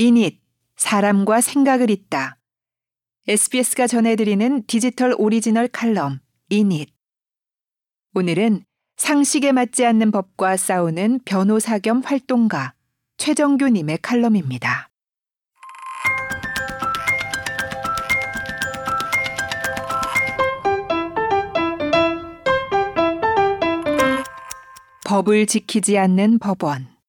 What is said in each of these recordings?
인잇 사람과 생각을 잇다. SBS가 전해드리는 디지털 오리지널 칼럼 인잇. 오늘은 상식에 맞지 않는 법과 싸우는 변호사 겸 활동가 최정규 님의 칼럼입니다. 법을 지키지 않는 법원.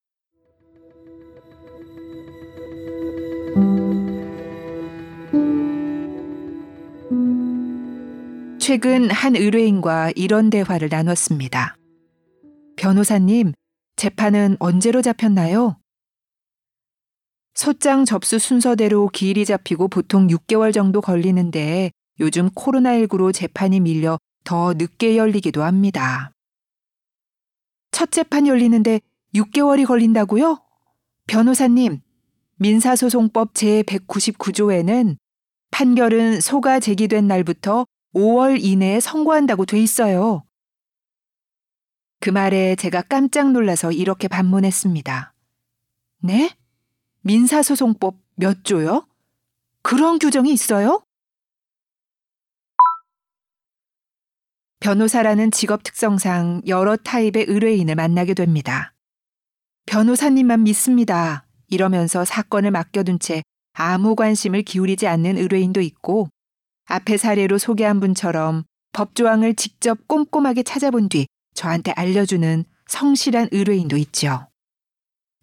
최근 한 의뢰인과 이런 대화를 나눴습니다. 변호사님, 재판은 언제로 잡혔나요? 소장 접수 순서대로 기일이 잡히고 보통 6개월 정도 걸리는데 요즘 코로나19로 재판이 밀려 더 늦게 열리기도 합니다. 첫 재판 열리는데 6개월이 걸린다고요? 변호사님, 민사소송법 제199조에는 판결은 소가 제기된 날부터 5월 이내에 선고한다고 돼 있어요. 그 말에 제가 깜짝 놀라서 이렇게 반문했습니다. 네? 민사소송법 몇 조요? 그런 규정이 있어요? 변호사라는 직업 특성상 여러 타입의 의뢰인을 만나게 됩니다. 변호사님만 믿습니다. 이러면서 사건을 맡겨둔 채 아무 관심을 기울이지 않는 의뢰인도 있고 앞의 사례로 소개한 분처럼 법조항을 직접 꼼꼼하게 찾아본 뒤 저한테 알려주는 성실한 의뢰인도 있죠.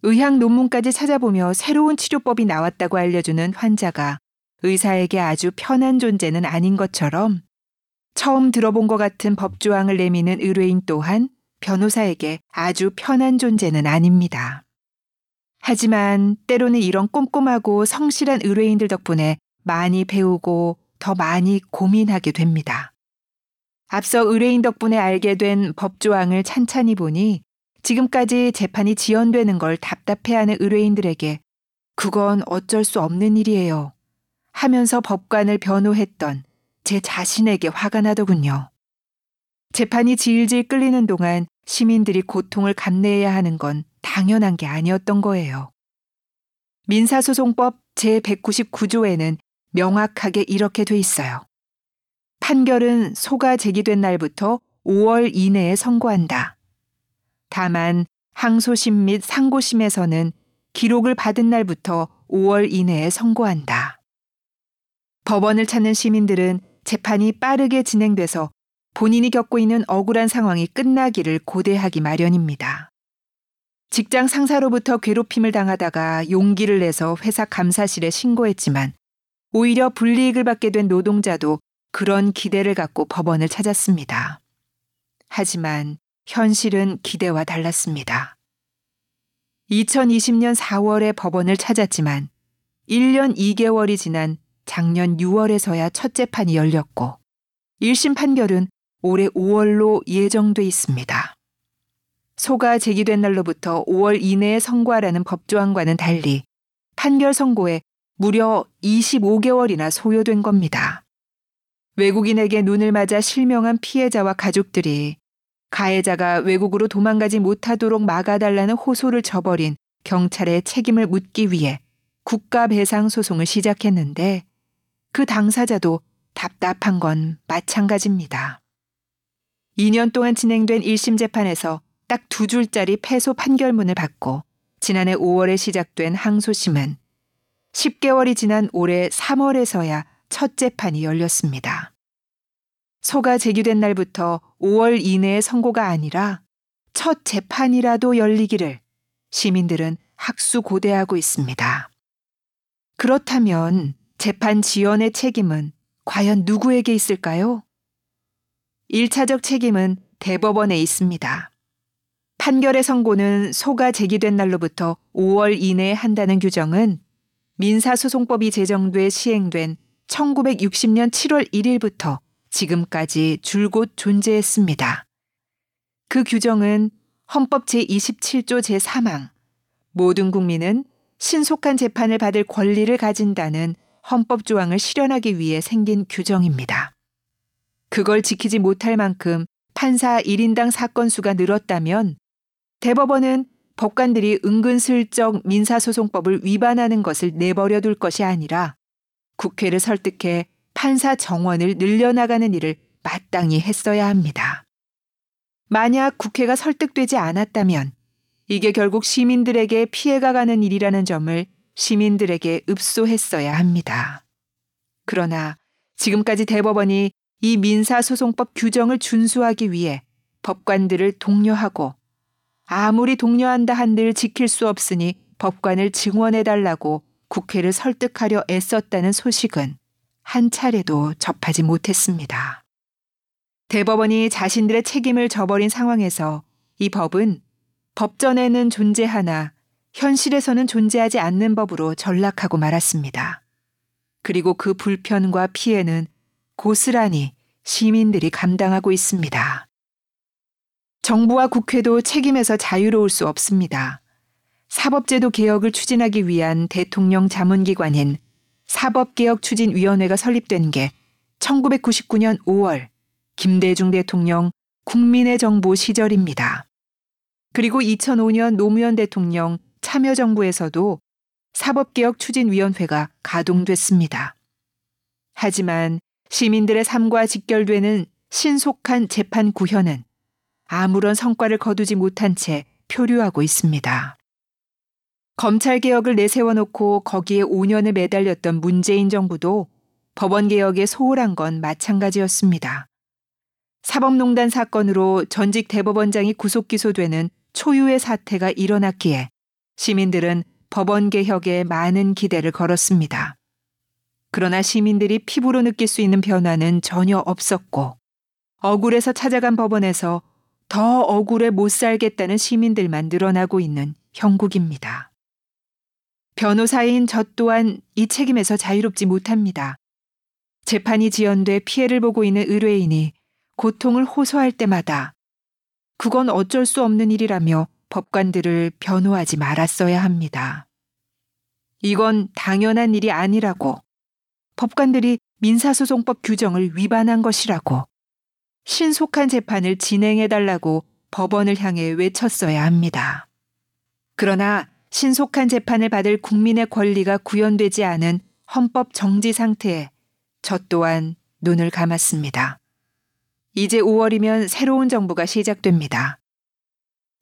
의학 논문까지 찾아보며 새로운 치료법이 나왔다고 알려주는 환자가 의사에게 아주 편한 존재는 아닌 것처럼 처음 들어본 것 같은 법조항을 내미는 의뢰인 또한 변호사에게 아주 편한 존재는 아닙니다. 하지만 때로는 이런 꼼꼼하고 성실한 의뢰인들 덕분에 많이 배우고 더 많이 고민하게 됩니다. 앞서 의뢰인 덕분에 알게 된 법조항을 찬찬히 보니 지금까지 재판이 지연되는 걸 답답해하는 의뢰인들에게 그건 어쩔 수 없는 일이에요. 하면서 법관을 변호했던 제 자신에게 화가 나더군요. 재판이 질질 끌리는 동안 시민들이 고통을 감내해야 하는 건 당연한 게 아니었던 거예요. 민사소송법 제199조에는 명확하게 이렇게 돼 있어요. 판결은 소가 제기된 날부터 5월 이내에 선고한다. 다만 항소심 및 상고심에서는 기록을 받은 날부터 5월 이내에 선고한다. 법원을 찾는 시민들은 재판이 빠르게 진행돼서 본인이 겪고 있는 억울한 상황이 끝나기를 고대하기 마련입니다. 직장 상사로부터 괴롭힘을 당하다가 용기를 내서 회사 감사실에 신고했지만 오히려 불이익을 받게 된 노동자도 그런 기대를 갖고 법원을 찾았습니다. 하지만 현실은 기대와 달랐습니다. 2020년 4월에 법원을 찾았지만 1년 2개월이 지난 작년 6월에서야 첫 재판이 열렸고 1심 판결은 올해 5월로 예정돼 있습니다. 소가 제기된 날로부터 5월 이내에 선고하라는 법조항과는 달리 판결 선고에 무려 25개월이나 소요된 겁니다. 외국인에게 눈을 맞아 실명한 피해자와 가족들이 가해자가 외국으로 도망가지 못하도록 막아달라는 호소를 저버린 경찰의 책임을 묻기 위해 국가 배상 소송을 시작했는데 그 당사자도 답답한 건 마찬가지입니다. 2년 동안 진행된 1심 재판에서 딱 두 줄짜리 패소 판결문을 받고 지난해 5월에 시작된 항소심은 10개월이 지난 올해 3월에서야 첫 재판이 열렸습니다. 소가 제기된 날부터 5월 이내의 선고가 아니라 첫 재판이라도 열리기를 시민들은 학수고대하고 있습니다. 그렇다면 재판 지연의 책임은 과연 누구에게 있을까요? 1차적 책임은 대법원에 있습니다. 판결의 선고는 소가 제기된 날로부터 5월 이내에 한다는 규정은 민사소송법이 제정돼 시행된 1960년 7월 1일부터 지금까지 줄곧 존재했습니다. 그 규정은 헌법 제27조 제3항 모든 국민은 신속한 재판을 받을 권리를 가진다는 헌법 조항을 실현하기 위해 생긴 규정입니다. 그걸 지키지 못할 만큼 판사 1인당 사건 수가 늘었다면 대법원은 법관들이 은근슬쩍 민사소송법을 위반하는 것을 내버려 둘 것이 아니라 국회를 설득해 판사 정원을 늘려나가는 일을 마땅히 했어야 합니다. 만약 국회가 설득되지 않았다면 이게 결국 시민들에게 피해가 가는 일이라는 점을 시민들에게 읍소했어야 합니다. 그러나 지금까지 대법원이 이 민사소송법 규정을 준수하기 위해 법관들을 독려하고 아무리 독려한다 한들 지킬 수 없으니 법관을 증언해달라고 국회를 설득하려 애썼다는 소식은 한 차례도 접하지 못했습니다. 대법원이 자신들의 책임을 저버린 상황에서 이 법은 법전에는 존재하나 현실에서는 존재하지 않는 법으로 전락하고 말았습니다. 그리고 그 불편과 피해는 고스란히 시민들이 감당하고 있습니다. 정부와 국회도 책임에서 자유로울 수 없습니다. 사법제도 개혁을 추진하기 위한 대통령 자문기관인 사법개혁추진위원회가 설립된 게 1999년 5월 김대중 대통령 국민의 정부 시절입니다. 그리고 2005년 노무현 대통령 참여정부에서도 사법개혁추진위원회가 가동됐습니다. 하지만 시민들의 삶과 직결되는 신속한 재판 구현은 아무런 성과를 거두지 못한 채 표류하고 있습니다. 검찰개혁을 내세워놓고 거기에 5년을 매달렸던 문재인 정부도 법원개혁에 소홀한 건 마찬가지였습니다. 사법농단 사건으로 전직 대법원장이 구속 기소되는 초유의 사태가 일어났기에 시민들은 법원 개혁에 많은 기대를 걸었습니다. 그러나 시민들이 피부로 느낄 수 있는 변화는 전혀 없었고 억울해서 찾아간 법원에서 더 억울해 못 살겠다는 시민들만 늘어나고 있는 형국입니다. 변호사인 저 또한 이 책임에서 자유롭지 못합니다. 재판이 지연돼 피해를 보고 있는 의뢰인이 고통을 호소할 때마다 그건 어쩔 수 없는 일이라며 법관들을 변호하지 말았어야 합니다. 이건 당연한 일이 아니라고 법관들이 민사소송법 규정을 위반한 것이라고 신속한 재판을 진행해달라고 법원을 향해 외쳤어야 합니다. 그러나 신속한 재판을 받을 국민의 권리가 구현되지 않은 헌법 정지 상태에 저 또한 눈을 감았습니다. 이제 5월이면 새로운 정부가 시작됩니다.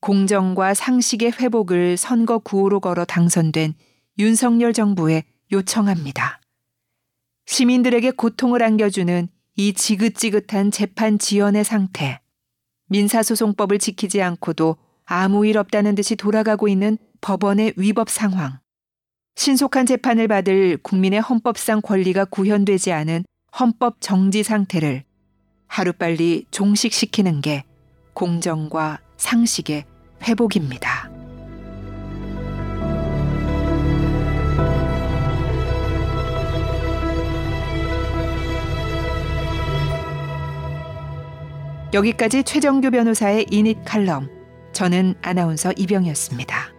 공정과 상식의 회복을 선거 구호로 걸어 당선된 윤석열 정부에 요청합니다. 시민들에게 고통을 안겨주는 이 지긋지긋한 재판 지연의 상태, 민사소송법을 지키지 않고도 아무 일 없다는 듯이 돌아가고 있는 법원의 위법 상황, 신속한 재판을 받을 국민의 헌법상 권리가 구현되지 않은 헌법 정지 상태를 하루빨리 종식시키는 게 공정과 상식의 회복입니다. 여기까지 최정규 변호사의 이닛 칼럼. 저는 아나운서 이병이었습니다.